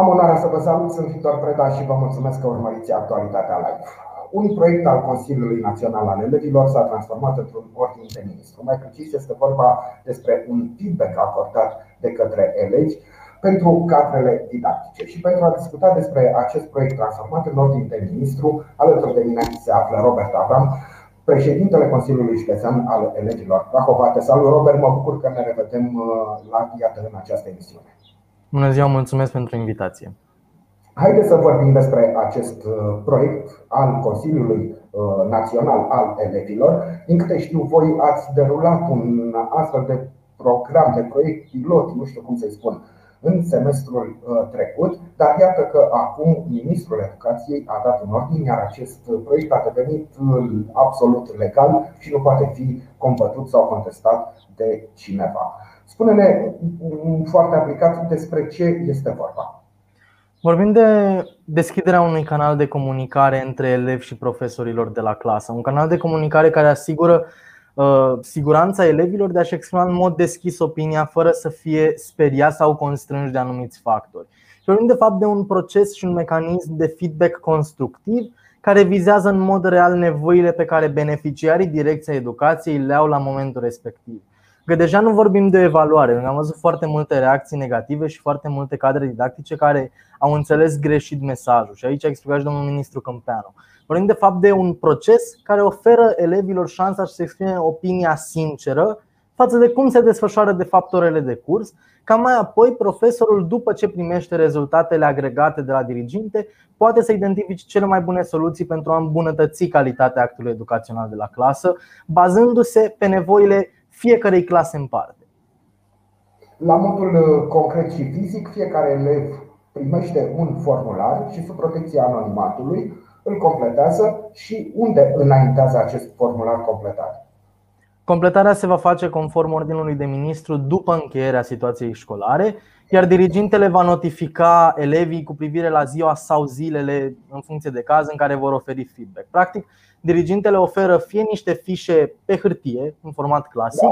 Am onoarea să vă salut, sunt Victor Preda și vă mulțumesc că urmăriți actualitatea live. Un proiect al Consiliului Național al Elevilor s-a transformat într-un ordin de ministru. Mai precis, este vorba despre un feedback acordat de către elevi pentru cadrele didactice. Și pentru a discuta despre acest proiect transformat în ordin de ministru, alături de mine se află Robert Avram, președintele Consiliului Județean al Elevilor Prahovate. Salut, Robert, mă bucur că ne revedem uh, la iată în această emisiune. Bună ziua, mulțumesc pentru invitație. Haideți să vorbim despre acest uh, proiect al Consiliului uh, Național al Elevilor. Din câte știu, voi ați derulat un astfel de program, de proiect pilot, nu știu cum să-i spun, în semestrul uh, trecut, dar iată că acum Ministrul Educației a dat un ordin, iar acest proiect a devenit absolut legal și nu poate fi combătut sau contestat de cineva. Spune-ne foarte aplicat despre ce este vorba. Vorbim de deschiderea unui canal de comunicare între elevi și profesorilor de la clasă. Un canal de comunicare care asigură uh, siguranța elevilor de a-și exprima în mod deschis opinia fără să fie speriați sau constrânși de anumiți factori. Și vorbim de fapt de un proces și un mecanism de feedback constructiv care vizează în mod real nevoile pe care beneficiarii direcției educației le au la momentul respectiv. Că deja nu vorbim de evaluare. Am văzut foarte multe reacții negative și foarte multe cadre didactice care au înțeles greșit mesajul. Și aici a explicat și domnul ministru Câmpeanu. Vorbim de fapt de un proces care oferă elevilor șansa să exprime opinia sinceră față de cum se desfășoară de fapt orele de curs, ca mai apoi profesorul, după ce primește rezultatele agregate de la diriginte, poate să identifice cele mai bune soluții pentru a îmbunătăți calitatea actului educațional de la clasă, bazându-se pe nevoile fiecarei clase în parte. La modul uh, concret și fizic, fiecare elev primește un formular și sub protecția anonimatului îl completează și unde înaintează acest formular completat. Completarea se va face conform ordinului de ministru după încheierea situației școlare, iar dirigintele va notifica elevii cu privire la ziua sau zilele în funcție de caz în care vor oferi feedback. Practic, dirigintele oferă fie niște fișe pe hârtie, în format clasic,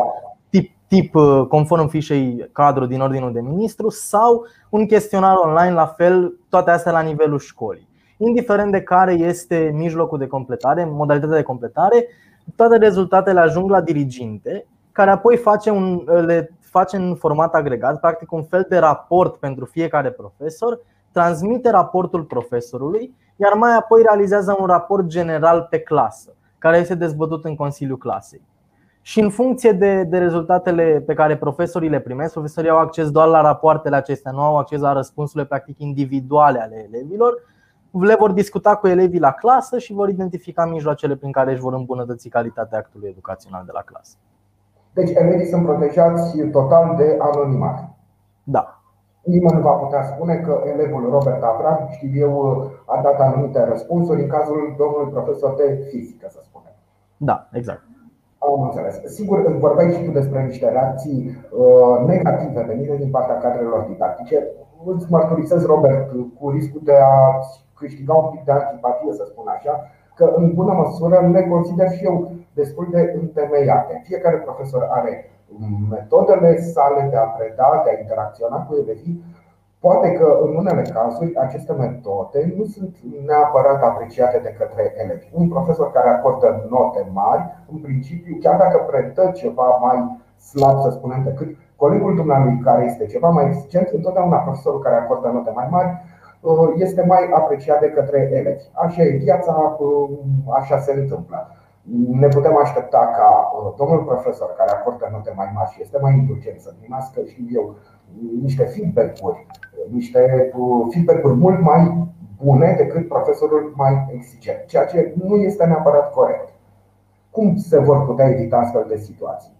tip, tip uh, conform fișei cadru din ordinul de ministru, sau un chestionar online, la fel, toate astea la nivelul școlii. Indiferent de care este mijlocul de completare, modalitatea de completare, toate rezultatele ajung la diriginte, care apoi face un, le face în format agregat, practic un fel de raport pentru fiecare profesor, transmite raportul profesorului iar mai apoi realizează un raport general pe clasă, care este dezbătut în Consiliul Clasei. Și în funcție de, de rezultatele pe care profesorii le primesc, profesorii au acces doar la rapoartele acestea, nu au acces la răspunsurile practic individuale ale elevilor, le vor discuta cu elevii la clasă și vor identifica mijloacele prin care își vor îmbunătăți calitatea actului educațional de la clasă. Deci elevii sunt protejați total de anonimat. Da. Nimeni nu va putea spune că elevul Robert Avram, știu eu, a dat anumite răspunsuri în cazul domnului profesor de fizică, să spunem. Da, exact. Am înțeles. Sigur, vorbeai și tu despre niște reacții uh, negative venite din partea cadrelor didactice. Îți mărturisesc, Robert, cu riscul de a câștiga un pic de antipatie, să spun așa, că în bună măsură le consider și eu destul de întemeiate. Fiecare profesor are metodele sale de a preda, de a interacționa cu elevii, poate că în unele cazuri aceste metode nu sunt neapărat apreciate de către elevi. Un profesor care acordă note mari, în principiu, chiar dacă predă ceva mai slab, să spunem, decât colegul dumneavoastră care este ceva mai eficient, întotdeauna profesorul care acordă note mai mari uh, este mai apreciat de către elevi. Așa e viața, uh, așa se întâmplă ne putem aștepta ca uh, domnul profesor care acordă note mai mari și este mai indulgent să primească, știu eu, niște feedback-uri, niște uh, feedback-uri mult mai bune decât profesorul mai exigent, ceea ce nu este neapărat corect. Cum se vor putea evita astfel de situații?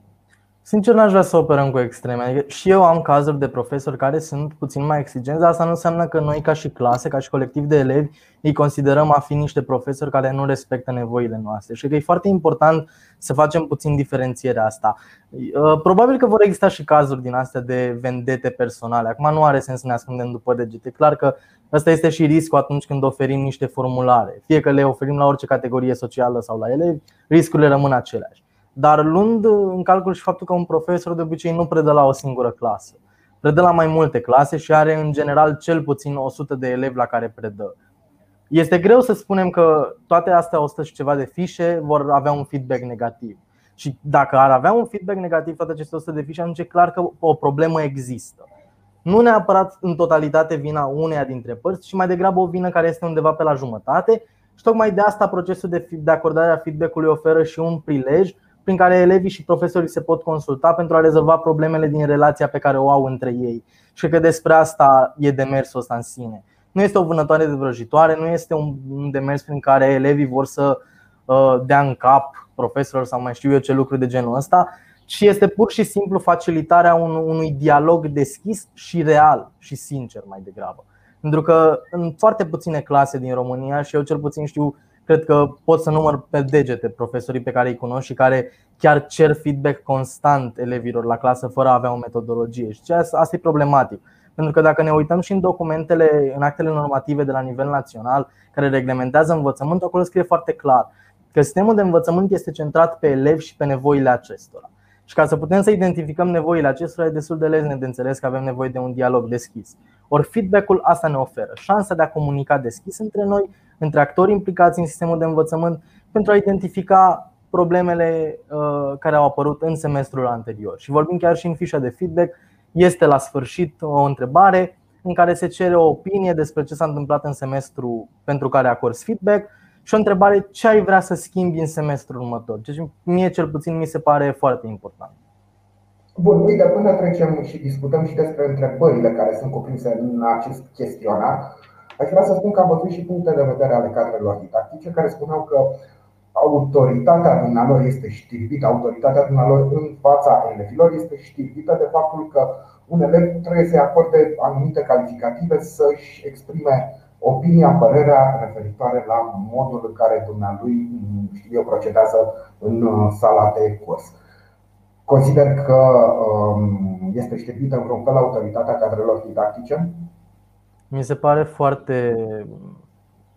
Sincer, n-aș vrea să operăm cu extreme. Adică și eu am cazuri de profesori care sunt puțin mai exigenți, dar asta nu înseamnă că noi, ca și clase, ca și colectiv de elevi, îi considerăm a fi niște profesori care nu respectă nevoile noastre. Și că e foarte important să facem puțin diferențierea asta. Uh, probabil că vor exista și cazuri din astea de vendete personale. Acum nu are sens să ne ascundem după degete. Clar că ăsta este și riscul atunci când oferim niște formulare. Fie că le oferim la orice categorie socială sau la elevi, riscurile rămân aceleași. Dar luând în calcul și faptul că un profesor de obicei nu predă la o singură clasă, predă la mai multe clase și are în general cel puțin 100 de elevi la care predă. Este greu să spunem că toate astea 100 și ceva de fișe vor avea un feedback negativ. Și dacă ar avea un feedback negativ toate aceste 100 de fișe, atunci e clar că o problemă există. Nu neapărat în totalitate vina uneia dintre părți, ci mai degrabă o vină care este undeva pe la jumătate. Și tocmai de asta procesul de acordare a feedback-ului oferă și un prilej prin care elevii și profesorii se pot consulta pentru a rezolva problemele din relația pe care o au între ei. Și că despre asta e demersul ăsta în sine. Nu este o vânătoare de vrăjitoare, nu este un demers prin care elevii vor să uh, dea în cap profesorilor sau mai știu eu ce lucruri de genul ăsta, ci este pur și simplu facilitarea unui dialog deschis și real și sincer mai degrabă. Pentru că în foarte puține clase din România și eu cel puțin știu cred că pot să număr pe degete profesorii pe care îi cunosc și care chiar cer feedback constant elevilor la clasă fără a avea o metodologie. Și asta e problematic. Pentru că dacă ne uităm și în documentele, în actele normative de la nivel național care reglementează învățământul, acolo scrie foarte clar că sistemul de învățământ este centrat pe elevi și pe nevoile acestora. Și ca să putem să identificăm nevoile acestora, e destul de lezne de înțeles că avem nevoie de un dialog deschis. Ori feedback-ul asta ne oferă șansa de a comunica deschis între noi între actorii implicați în sistemul de învățământ pentru a identifica problemele uh, care au apărut în semestrul anterior. Și vorbim chiar și în fișa de feedback, este la sfârșit o întrebare în care se cere o opinie despre ce s-a întâmplat în semestru pentru care acorzi feedback și o întrebare ce ai vrea să schimbi în semestrul următor. Deci mie cel puțin mi se pare foarte important. Bun, uite, până trecem și discutăm și despre întrebările care sunt cuprinse în acest chestionar, Aș vrea să spun că am văzut și puncte de vedere ale cadrelor didactice care spuneau că autoritatea dumnealor este știrbită, autoritatea dumnealor în fața elevilor este știrbită de faptul că un elev trebuie să-i acorde anumite calificative să-și exprime opinia, părerea referitoare la modul în care dumnealui știu eu, procedează în uh, sala de curs. Consider că um, este știrbită în vreun fel autoritatea cadrelor didactice mi se pare foarte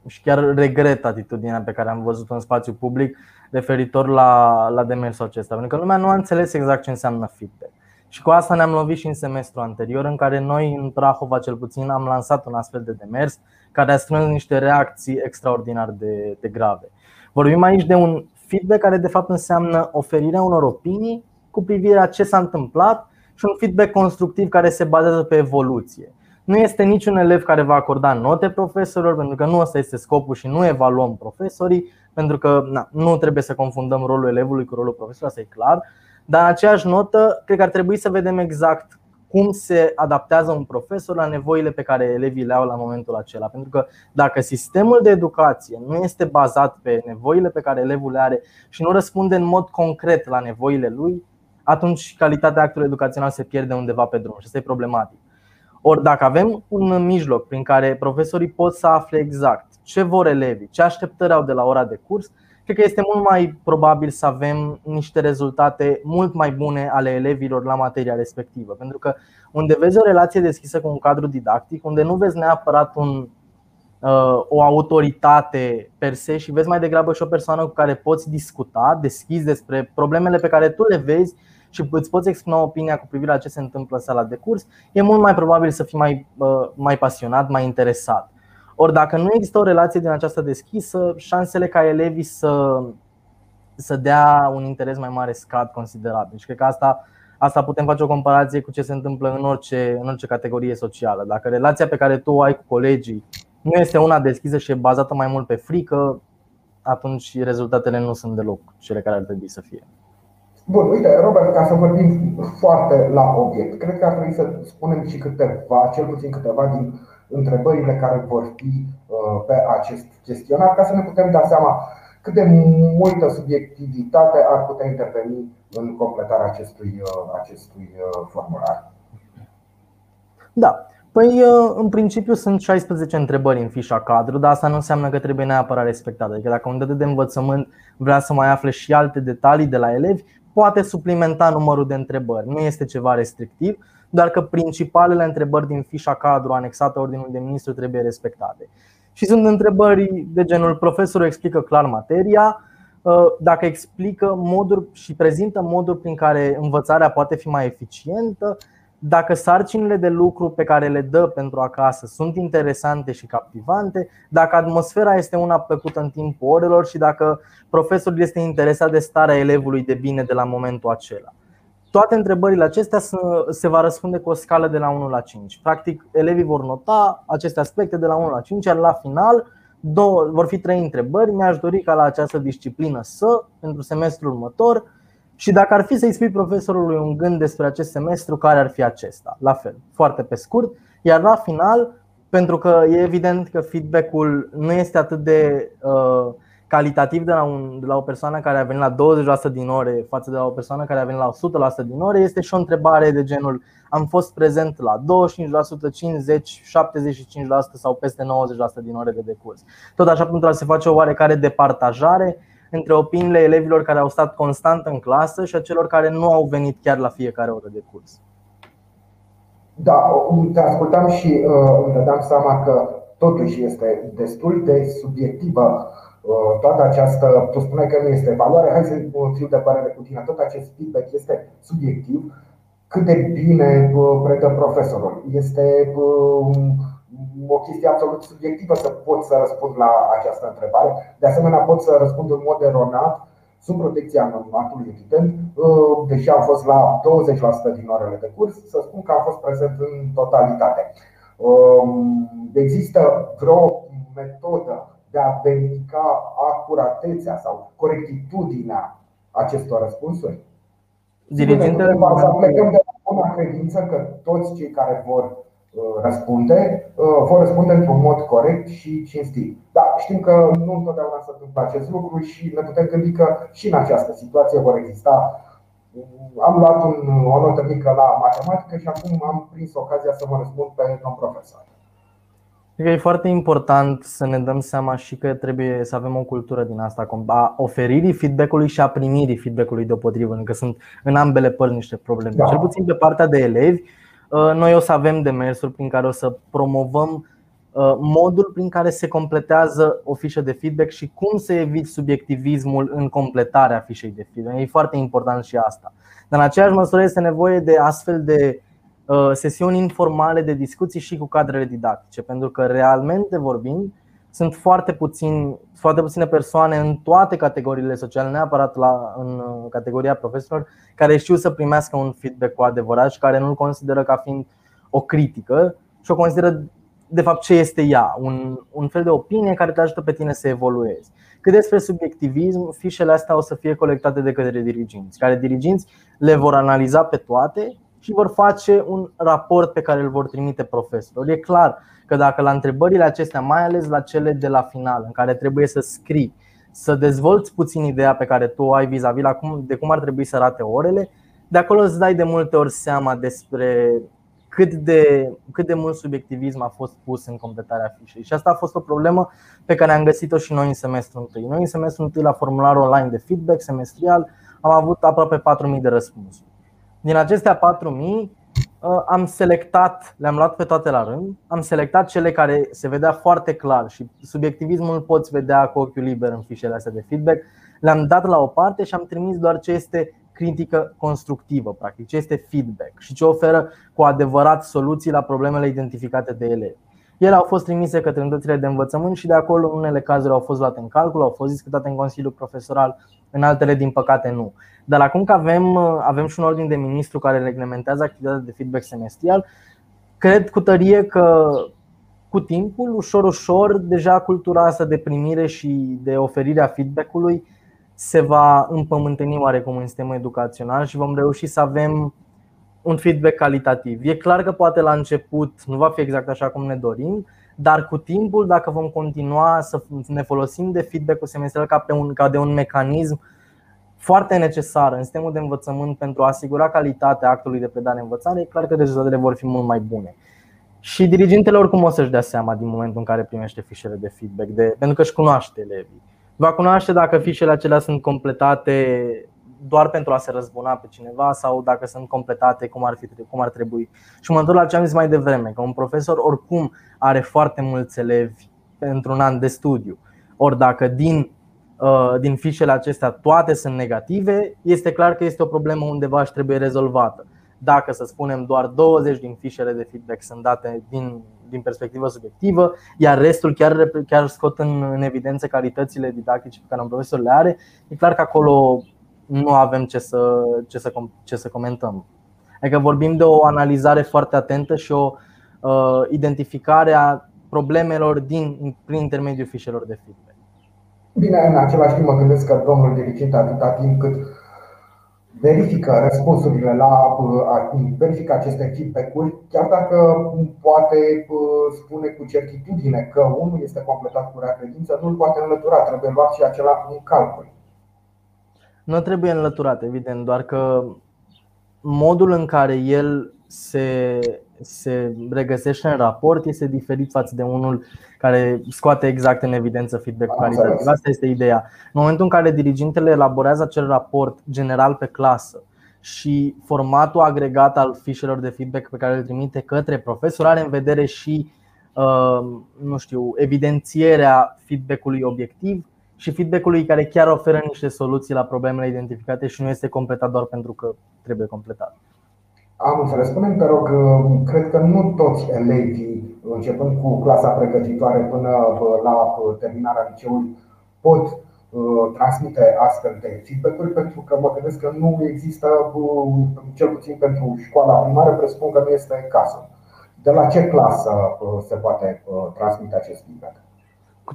și chiar regret atitudinea pe care am văzut-o în spațiu public referitor la, la demersul acesta. Pentru că lumea nu a înțeles exact ce înseamnă feedback. Și cu asta ne-am lovit și în semestrul anterior, în care noi, în Prahova cel puțin, am lansat un astfel de demers care a strâns niște reacții extraordinar de, de grave. Vorbim aici de un feedback care, de fapt, înseamnă oferirea unor opinii cu privire la ce s-a întâmplat și un feedback constructiv care se bazează pe evoluție. Nu este niciun elev care va acorda note profesorilor, pentru că nu ăsta este scopul și nu evaluăm profesorii, pentru că na, nu trebuie să confundăm rolul elevului cu rolul profesorului, asta e clar. Dar în aceeași notă, cred că ar trebui să vedem exact cum se adaptează un profesor la nevoile pe care elevii le au la momentul acela. Pentru că dacă sistemul de educație nu este bazat pe nevoile pe care elevul le are și nu răspunde în mod concret la nevoile lui, atunci calitatea actului educațional se pierde undeva pe drum și asta e problematic. Ori dacă avem un mijloc prin care profesorii pot să afle exact ce vor elevii, ce așteptări au de la ora de curs, cred că este mult mai probabil să avem niște rezultate mult mai bune ale elevilor la materia respectivă. Pentru că unde vezi o relație deschisă cu un cadru didactic, unde nu vezi neapărat un, uh, o autoritate per se și vezi mai degrabă și o persoană cu care poți discuta deschis despre problemele pe care tu le vezi și îți poți exprima opinia cu privire la ce se întâmplă în sala de curs, e mult mai probabil să fii mai, mai pasionat, mai interesat. Ori dacă nu există o relație din această deschisă, șansele ca elevii să, să dea un interes mai mare scad considerabil. Și cred că asta, asta putem face o comparație cu ce se întâmplă în orice, în orice categorie socială. Dacă relația pe care tu o ai cu colegii nu este una deschisă și e bazată mai mult pe frică, atunci rezultatele nu sunt deloc cele care ar trebui să fie. Bun, uite, Robert, ca să vorbim foarte la obiect, cred că ar trebui să spunem și câteva, cel puțin câteva din întrebările care vor fi uh, pe acest chestionar, ca să ne putem da seama cât de multă subiectivitate ar putea interveni în completarea acestui, uh, acestui uh, formular. Da. Păi, în principiu sunt 16 întrebări în fișa cadru, dar asta nu înseamnă că trebuie neapărat respectată. Adică dacă un dată de învățământ vrea să mai afle și alte detalii de la elevi, poate suplimenta numărul de întrebări. Nu este ceva restrictiv, doar că principalele întrebări din fișa cadru anexată ordinului de ministru trebuie respectate. Și sunt întrebări de genul profesorul explică clar materia, uh, dacă explică moduri și prezintă moduri prin care învățarea poate fi mai eficientă, dacă sarcinile de lucru pe care le dă pentru acasă sunt interesante și captivante, dacă atmosfera este una plăcută în timpul orelor și dacă profesorul este interesat de starea elevului de bine de la momentul acela. Toate întrebările acestea se va răspunde cu o scală de la 1 la 5. Practic, elevii vor nota aceste aspecte de la 1 la 5, iar la final două, vor fi trei întrebări. Mi-aș dori ca la această disciplină să, pentru semestrul următor, și dacă ar fi să-i spui profesorului un gând despre acest semestru, care ar fi acesta? La fel, foarte pe scurt. Iar la final, pentru că e evident că feedback-ul nu este atât de uh, calitativ de la, un, de la o persoană care a venit la 20% din ore față de la o persoană care a venit la 100% din ore, este și o întrebare de genul am fost prezent la 25%, 50, 75% sau peste 90% din orele de curs. Tot așa pentru a se face o oarecare departajare între opiniile elevilor care au stat constant în clasă și a celor care nu au venit chiar la fiecare oră de curs. Da, te ascultam și uh, îmi dădeam seama că totuși este destul de subiectivă uh, toată această, tu spuneai că nu este evaluare, hai să fiu de părere cu tine, tot acest feedback este subiectiv, cât de bine uh, predă profesorul. Este uh, o chestie absolut subiectivă să pot să răspund la această întrebare. De asemenea, pot să răspund în mod eronat sub protecția anonimatului, evident, uh, deși am fost la 20% din orele de curs, să spun că am fost prezent în totalitate. Um, există vreo metodă de a verifica acuratețea sau corectitudinea acestor răspunsuri? Dirigintele plecăm de la bună credință că toți cei care vor Uh, răspunde, uh, vor răspunde într-un mod corect și cinstit. Da, știm că nu întotdeauna se întâmplă acest lucru și ne putem gândi că și în această situație vor exista. Uh, am luat un, o notă mică la matematică și acum am prins ocazia să mă răspund pe un profesor. Cred că e foarte important să ne dăm seama și că trebuie să avem o cultură din asta, a oferirii feedback-ului și a primirii feedback-ului deopotrivă, că sunt în ambele părți niște probleme. Da. Cel puțin pe partea de elevi, Uh, noi o să avem demersuri prin care o să promovăm uh, modul prin care se completează o fișă de feedback și cum să eviți subiectivismul în completarea fișei de feedback. E foarte important și asta. Dar în aceeași măsură este nevoie de astfel de uh, sesiuni informale de discuții și cu cadrele didactice, pentru că realmente vorbind, sunt foarte, puțin, foarte puține persoane în toate categoriile sociale, neapărat la, în categoria profesorilor, care știu să primească un feedback cu adevărat și care nu-l consideră ca fiind o critică și o consideră de fapt ce este ea, un, un fel de opinie care te ajută pe tine să evoluezi. Cât despre subiectivism, fișele astea o să fie colectate de către diriginți, care diriginți le vor analiza pe toate și vor face un raport pe care îl vor trimite profesorilor. E clar că dacă la întrebările acestea, mai ales la cele de la final, în care trebuie să scrii, să dezvolți puțin ideea pe care tu o ai vis-a-vis de cum ar trebui să arate orele, de acolo îți dai de multe ori seama despre cât de, cât de mult subiectivism a fost pus în completarea fișei. Și asta a fost o problemă pe care am găsit-o și noi în semestrul întâi. Noi în semestrul întâi la formularul online de feedback semestrial am avut aproape 4.000 de răspunsuri. Din acestea 4.000, Uh, am selectat, le-am luat pe toate la rând, am selectat cele care se vedea foarte clar și subiectivismul îl poți vedea cu ochiul liber în fișele astea de feedback. Le-am dat la o parte și am trimis doar ce este critică constructivă, practic, ce este feedback și ce oferă cu adevărat soluții la problemele identificate de elevi. Ele au fost trimise către unitățile de învățământ și de acolo în unele cazuri au fost luate în calcul, au fost discutate în Consiliul Profesoral, în altele din păcate nu. Dar acum că avem, avem și un ordin de ministru care reglementează activitatea de feedback semestrial, cred cu tărie că cu timpul, ușor, ușor, deja cultura asta de primire și de oferire a feedback-ului se va împământeni oarecum în sistemul educațional și vom reuși să avem un feedback calitativ. E clar că poate la început nu va fi exact așa cum ne dorim, dar cu timpul, dacă vom continua să ne folosim de feedback-ul semestrial ca, pe un, ca de un mecanism foarte necesar în sistemul de învățământ pentru a asigura calitatea actului de predare-învățare, e clar că rezultatele vor fi mult mai bune. Și dirigintele oricum o să-și dea seama din momentul în care primește fișele de feedback, de, pentru că își cunoaște elevii. Va cunoaște dacă fișele acelea sunt completate doar pentru a se răzbuna pe cineva sau dacă sunt completate cum ar, fi, cum ar trebui. Și mă întorc la ce am zis mai devreme, că un profesor oricum are foarte mulți elevi pentru un an de studiu. Ori dacă din, uh, din fișele acestea toate sunt negative, este clar că este o problemă undeva și trebuie rezolvată. dacă, să spunem, doar 20 din fișele de feedback sunt date din, din perspectivă subiectivă, iar restul chiar, chiar scot în, în evidență calitățile didactice pe care un profesor le are, e clar că acolo nu avem ce să, ce să, ce să comentăm. Adică vorbim de o analizare foarte atentă și o uh, identificare a problemelor din, prin intermediul fișelor de feedback. Bine, în același timp mă gândesc că domnul dirigent atâta timp cât verifică răspunsurile la verifică aceste feedback-uri, chiar dacă poate spune cu certitudine că unul este completat cu rea credință, nu-l poate înlătura, trebuie luat și acela în calcul. Nu trebuie înlăturat, evident, doar că modul în care el se, se regăsește în raport este diferit față de unul care scoate exact în evidență feedback calitativ. Asta este ideea. În momentul în care dirigintele elaborează acel raport general pe clasă și formatul agregat al fișelor de feedback pe care îl trimite către profesor are în vedere și uh, nu știu, evidențierea feedback-ului obiectiv și feedback-ului care chiar oferă niște soluții la problemele identificate și nu este completat doar pentru că trebuie completat. Am înțeles. Spune-mi, te rog, cred că nu toți elevii, începând cu clasa pregătitoare până la terminarea liceului, pot transmite astfel de feedback-uri pentru că mă gândesc că nu există, cel puțin pentru școala primară, presupun că nu este cazul. De la ce clasă se poate transmite acest feedback?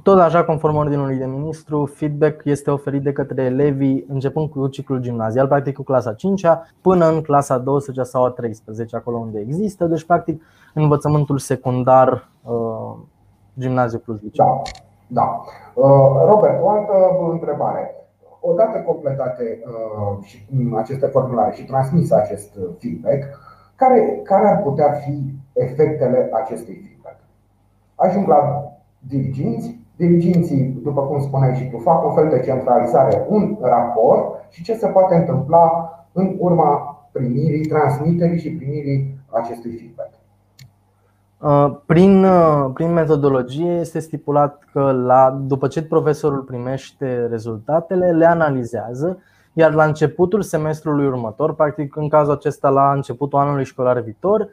Tot așa, conform ordinului de ministru, feedback este oferit de către elevii începând cu ciclul gimnazial, practic cu clasa 5 până în clasa 12 sau a 13, acolo unde există. Deci, practic, învățământul secundar, uh, gimnaziu plus liceu. Da. da. Uh, Robert, o altă întrebare. Odată completate uh, aceste formulare și transmis acest feedback, care, care ar putea fi efectele acestui feedback? Ajung la diriginți, Diriginții, după cum spuneai și tu, fac un fel de centralizare, un raport și ce se poate întâmpla în urma primirii, transmiterii și primirii acestui feedback. Uh, prin, uh, prin metodologie este stipulat că la, după ce profesorul primește rezultatele, le analizează, iar la începutul semestrului următor, practic în cazul acesta la începutul anului școlar viitor,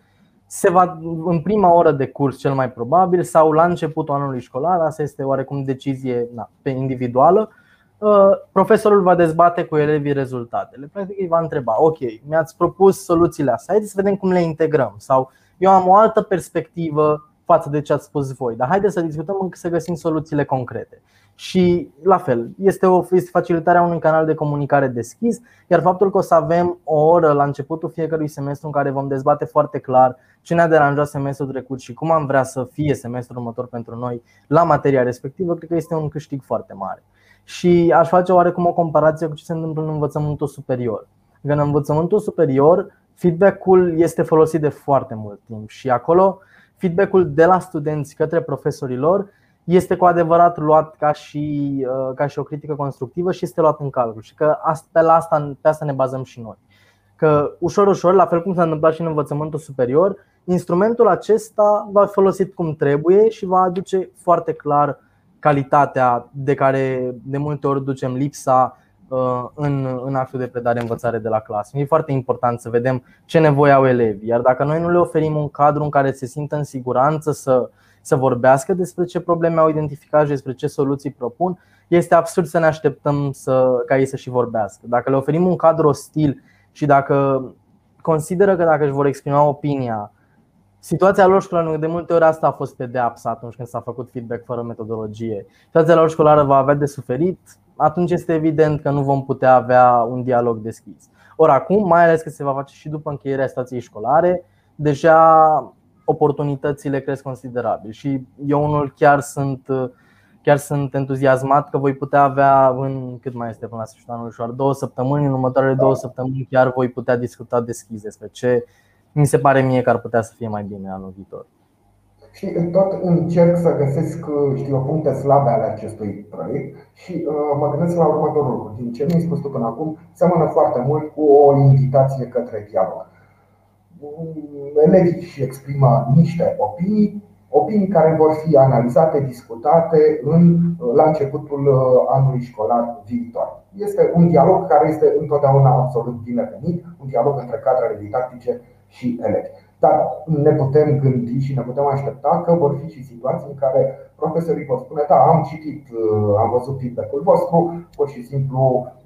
se va, în prima oră de curs cel mai probabil sau la începutul anului școlar, asta este oarecum decizie na, pe individuală, uh, profesorul va dezbate cu elevii rezultatele. Practic îi va întreba, ok, mi-ați propus soluțiile astea, haideți să vedem cum le integrăm sau eu am o altă perspectivă față de ce ați spus voi, dar haideți să discutăm să găsim soluțiile concrete. Și la fel, este, o, este facilitarea unui canal de comunicare deschis, iar faptul că o să avem o oră la începutul fiecărui semestru în care vom dezbate foarte clar ce ne-a deranjat semestrul trecut și cum am vrea să fie semestrul următor pentru noi la materia respectivă, cred că este un câștig foarte mare. Și aș face oarecum o comparație cu ce se întâmplă în învățământul superior. În învățământul superior, feedback-ul este folosit de foarte mult timp și acolo feedback-ul de la studenți către profesorii lor este cu adevărat luat ca și, uh, ca și o critică constructivă și este luat în calcul. Și că pe, la asta, pe asta ne bazăm și noi. Că ușor, ușor, la fel cum s-a întâmplat și în învățământul superior, instrumentul acesta va fi folosit cum trebuie și va aduce foarte clar calitatea de care de multe ori ducem lipsa uh, în, în actul de predare-învățare de la clasă. E foarte important să vedem ce nevoie au elevii, iar dacă noi nu le oferim un cadru în care se simtă în siguranță să, să vorbească despre ce probleme au identificat și despre ce soluții propun, este absurd să ne așteptăm să, ca ei să și vorbească. Dacă le oferim un cadru ostil și dacă consideră că dacă își vor exprima opinia, situația lor școlară, de multe ori asta a fost pedeapsa atunci când s-a făcut feedback fără metodologie. Situația lor școlară va avea de suferit, atunci este evident că nu vom putea avea un dialog deschis. Ori acum, mai ales că se va face și după încheierea stației școlare, deja oportunitățile cresc considerabil și eu unul chiar sunt chiar sunt entuziasmat că voi putea avea în cât mai este până la sfârșitul anului și două săptămâni, în următoarele două săptămâni chiar voi putea discuta deschis despre ce mi se pare mie că ar putea să fie mai bine anul viitor. Și tot încerc să găsesc știu, puncte slabe ale acestui proiect și uh, mă gândesc la următorul lucru. Din ce mi-ai spus tu până acum, seamănă foarte mult cu o invitație către dialog elevii își exprimă niște opinii, Opinii care vor fi analizate, discutate în, la începutul anului școlar viitor. Este un dialog care este întotdeauna absolut binevenit, un dialog între cadrele didactice și elevi. Dar ne putem gândi și ne putem aștepta că vor fi și situații în care profesorii vor spune Da, am citit, uh, am văzut feedback-ul vostru, pur și simplu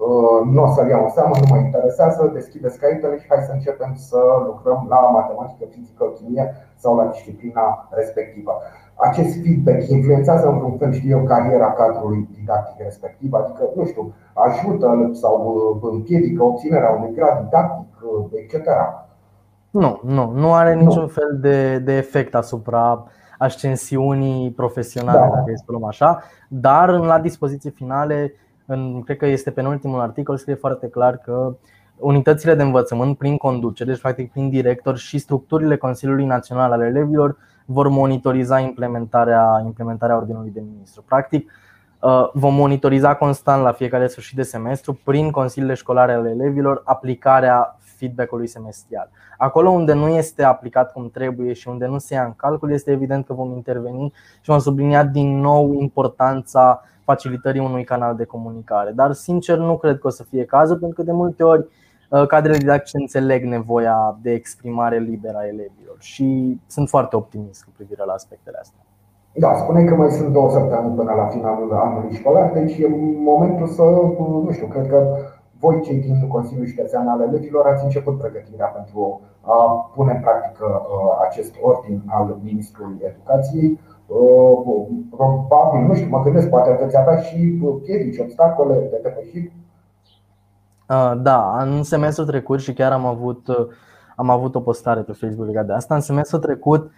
uh, nu o să-l iau în seamă, nu mă interesează, deschideți caietele și hai să începem să lucrăm la matematică, fizică, chimie sau la disciplina respectivă. Acest feedback influențează în vreun fel, știu eu, cariera cadrului didactic respectiv, adică, nu știu, ajută sau uh, împiedică obținerea unui grad didactic, etc. Nu, nu, nu are niciun fel de, de efect asupra ascensiunii profesionale, da. dacă să luăm așa, dar la dispoziții finale, în, cred că este penultimul articol, scrie foarte clar că unitățile de învățământ prin conducere, deci practic prin director și structurile Consiliului Național al Elevilor vor monitoriza implementarea, implementarea ordinului de ministru. Practic, uh, vom monitoriza constant la fiecare sfârșit de semestru prin consiliile școlare ale elevilor aplicarea feedback-ului semestrial. Acolo unde nu este aplicat cum trebuie și unde nu se ia în calcul, este evident că vom interveni și vom sublinia din nou importanța facilitării unui canal de comunicare. Dar, sincer, nu cred că o să fie cazul, pentru că de multe ori uh, cadrele didactice înțeleg nevoia de exprimare liberă a elevilor și sunt foarte optimist cu privire la aspectele astea. Da, spune că mai sunt două săptămâni până la finalul anului școlar, deci e momentul să, nu știu, cred că voi, cei din Consiliul Județean al Elevilor, ați început pregătirea pentru a pune în practică uh, acest ordin al Ministrului Educației. Uh, probabil, nu știu, mă gândesc, poate veți avea și piedici, obstacole de depășit. Uh, da, în semestrul trecut și chiar am avut, am avut o postare pe Facebook legat de asta. În semestrul trecut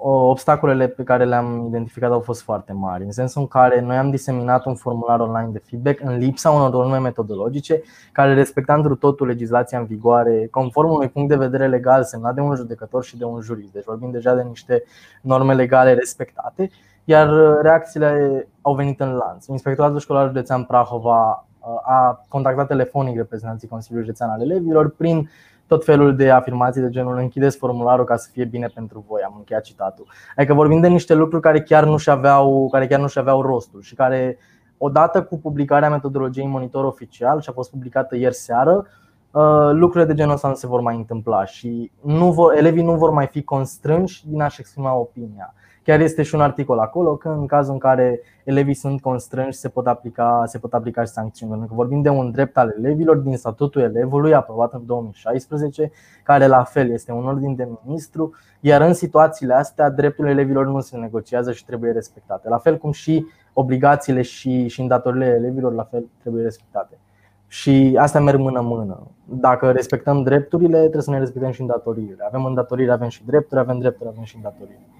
obstacolele pe care le-am identificat au fost foarte mari, în sensul în care noi am diseminat un formular online de feedback în lipsa unor norme metodologice care respecta într totul legislația în vigoare, conform unui punct de vedere legal semnat de un judecător și de un jurist. Deci vorbim deja de niște norme legale respectate, iar reacțiile au venit în lanț. Inspectoratul școlar județean Prahova a contactat telefonic reprezentanții Consiliului Județean al Elevilor prin tot felul de afirmații de genul închideți formularul ca să fie bine pentru voi, am încheiat citatul. Adică vorbim de niște lucruri care chiar nu și aveau, care chiar nu și aveau rostul și care odată cu publicarea metodologiei monitor oficial și a fost publicată ieri seară, uh, lucrurile de genul ăsta nu se vor mai întâmpla și nu vor, elevii nu vor mai fi constrânși din a-și exprima opinia. Chiar este și un articol acolo că în cazul în care elevii sunt constrânși se pot aplica, se pot aplica și sancțiuni. Pentru că vorbim de un drept al elevilor din statutul elevului aprobat în 2016, care la fel este un ordin de ministru, iar în situațiile astea drepturile elevilor nu se negociază și trebuie respectate. La fel cum și obligațiile și, și îndatorile elevilor la fel trebuie respectate. Și asta merg mână-mână. Dacă respectăm drepturile, trebuie să ne respectăm și îndatoririle. Avem îndatoriri, avem și drepturi, avem drepturi, avem și îndatoriri.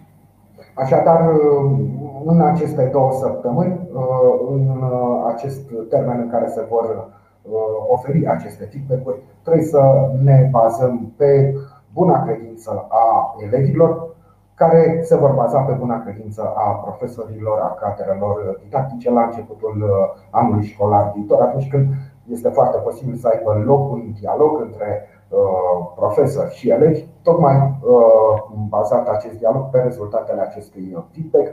Așadar, în aceste două săptămâni, în acest termen în care se vor oferi aceste feedback-uri, trebuie să ne bazăm pe buna credință a elevilor, care se vor baza pe buna credință a profesorilor, a cadrelor didactice la începutul anului școlar viitor, atunci când este foarte posibil să aibă loc un dialog între Uh, profesori și elevi, tocmai uh, bazat acest dialog pe rezultatele acestui feedback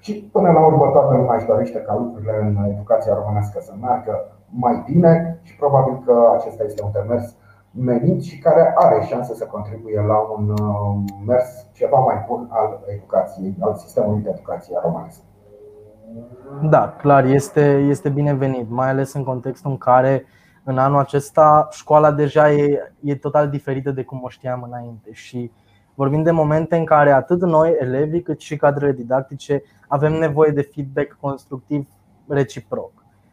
și până la urmă toată lumea își dorește ca lucrurile în educația românească să meargă mai bine și probabil că acesta este un demers menit și care are șanse să contribuie la un uh, mers ceva mai bun al educației, al sistemului de educație românesc. Da, clar, este, este binevenit, mai ales în contextul în care uh, în anul acesta școala deja e, e total diferită de cum o știam înainte și vorbim de momente în care atât noi, elevii, cât și cadrele didactice avem nevoie de feedback constructiv reciproc.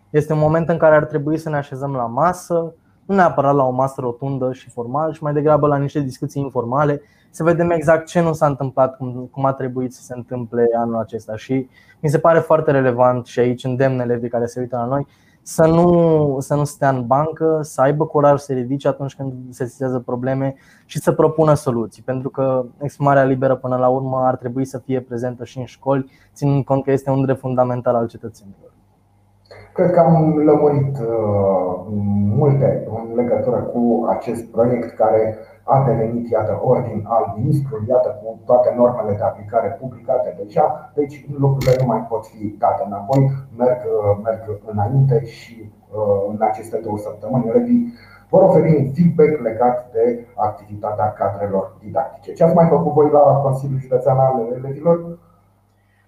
Este un moment în care ar trebui să ne așezăm la masă, nu neapărat la o masă rotundă și formală, ci mai degrabă la niște discuții informale, să vedem exact ce nu s-a întâmplat, cum, cum a trebuit să se întâmple anul acesta. Și mi se pare foarte relevant și aici îndemn elevii care se uită la noi să nu, să nu stea în bancă, să aibă curaj să se ridice atunci când se sesizează probleme și să propună soluții. Pentru că exprimarea liberă până la urmă ar trebui să fie prezentă și în școli, ținând cont că este un drept fundamental al cetățenilor. Cred că am lămurit uh, multe în legătură cu acest proiect care a devenit, iată, ordin al ministrului, iată, cu toate normele de aplicare publicate deja, deci lucrurile nu mai pot fi date înapoi, merg, merg înainte și în aceste două săptămâni elevii vor oferi un feedback legat de activitatea cadrelor didactice. Ce ați mai făcut voi la Consiliul Județean al Elevilor?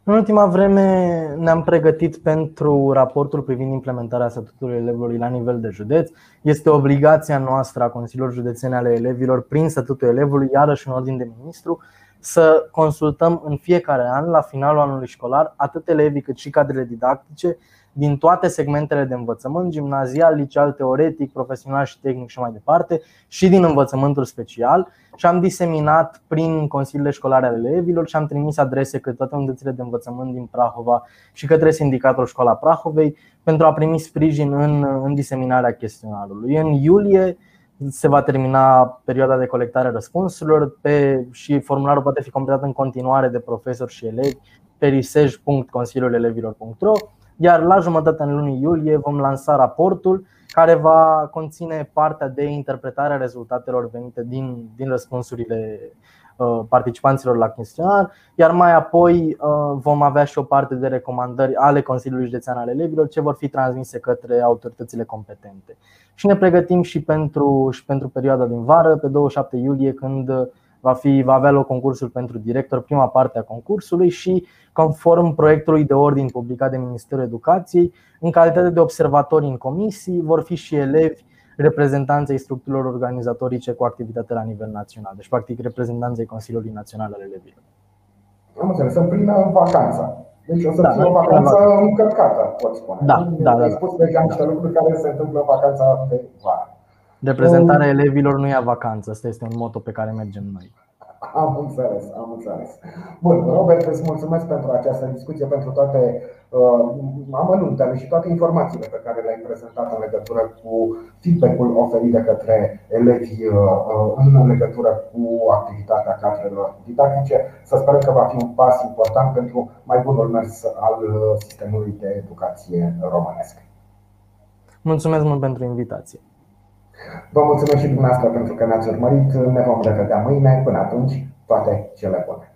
În ultima vreme ne-am pregătit pentru raportul privind implementarea statutului elevilor la nivel de județ. Este obligația noastră a Consiliilor Județene ale elevilor prin statutul elevului, iarăși în ordin de ministru, să consultăm în fiecare an, la finalul anului școlar, atât elevii cât și cadrele didactice din toate segmentele de învățământ, gimnazial, liceal, teoretic, profesional și tehnic și mai departe, și din învățământul special și am diseminat prin consiliile școlare ale elevilor și am trimis adrese către toate unitățile de învățământ din Prahova și către sindicatul Școala Prahovei pentru a primi sprijin în, în diseminarea chestionarului. În iulie se va termina perioada de colectare a răspunsurilor pe, și formularul poate fi completat în continuare de profesori și elevi pe risej.consiliulelevilor.ro iar la jumătatea în lunii iulie vom lansa raportul care va conține partea de interpretare a rezultatelor venite din, din răspunsurile uh, participanților la chestionar, iar mai apoi uh, vom avea și o parte de recomandări ale Consiliului Județean al Elevilor ce vor fi transmise către autoritățile competente. Și ne pregătim și pentru, și pentru perioada din vară, pe 27 iulie, când va, fi, va avea loc concursul pentru director, prima parte a concursului și conform proiectului de ordin publicat de Ministerul Educației, în calitate de observatori în comisii vor fi și elevi reprezentanței structurilor organizatorice cu activitate la nivel național, deci practic reprezentanței Consiliului Național al Elevilor. Am înțeles, în plină vacanță. Deci o să da, fie o vacanță încărcată, pot spune. Da, da, da. Ai spus deja niște lucruri care se întâmplă în vacanța de vară. Reprezentarea elevilor nu ia vacanță, asta este un moto pe care mergem noi. Am înțeles, am înțeles. Bun, Robert, îți mulțumesc pentru această discuție, pentru toate uh, amănuntele și toate informațiile pe care le-ai prezentat în legătură cu feedback-ul oferit de către elevi uh, uh, în legătură cu activitatea cadrelor didactice. Să sperăm că va fi un pas important pentru mai bunul mers al uh, sistemului de educație românesc. Mulțumesc mult pentru invitație. Vă mulțumesc și dumneavoastră pentru că ne-ați urmărit. Ne vom revedea mâine. Până atunci, toate cele bune.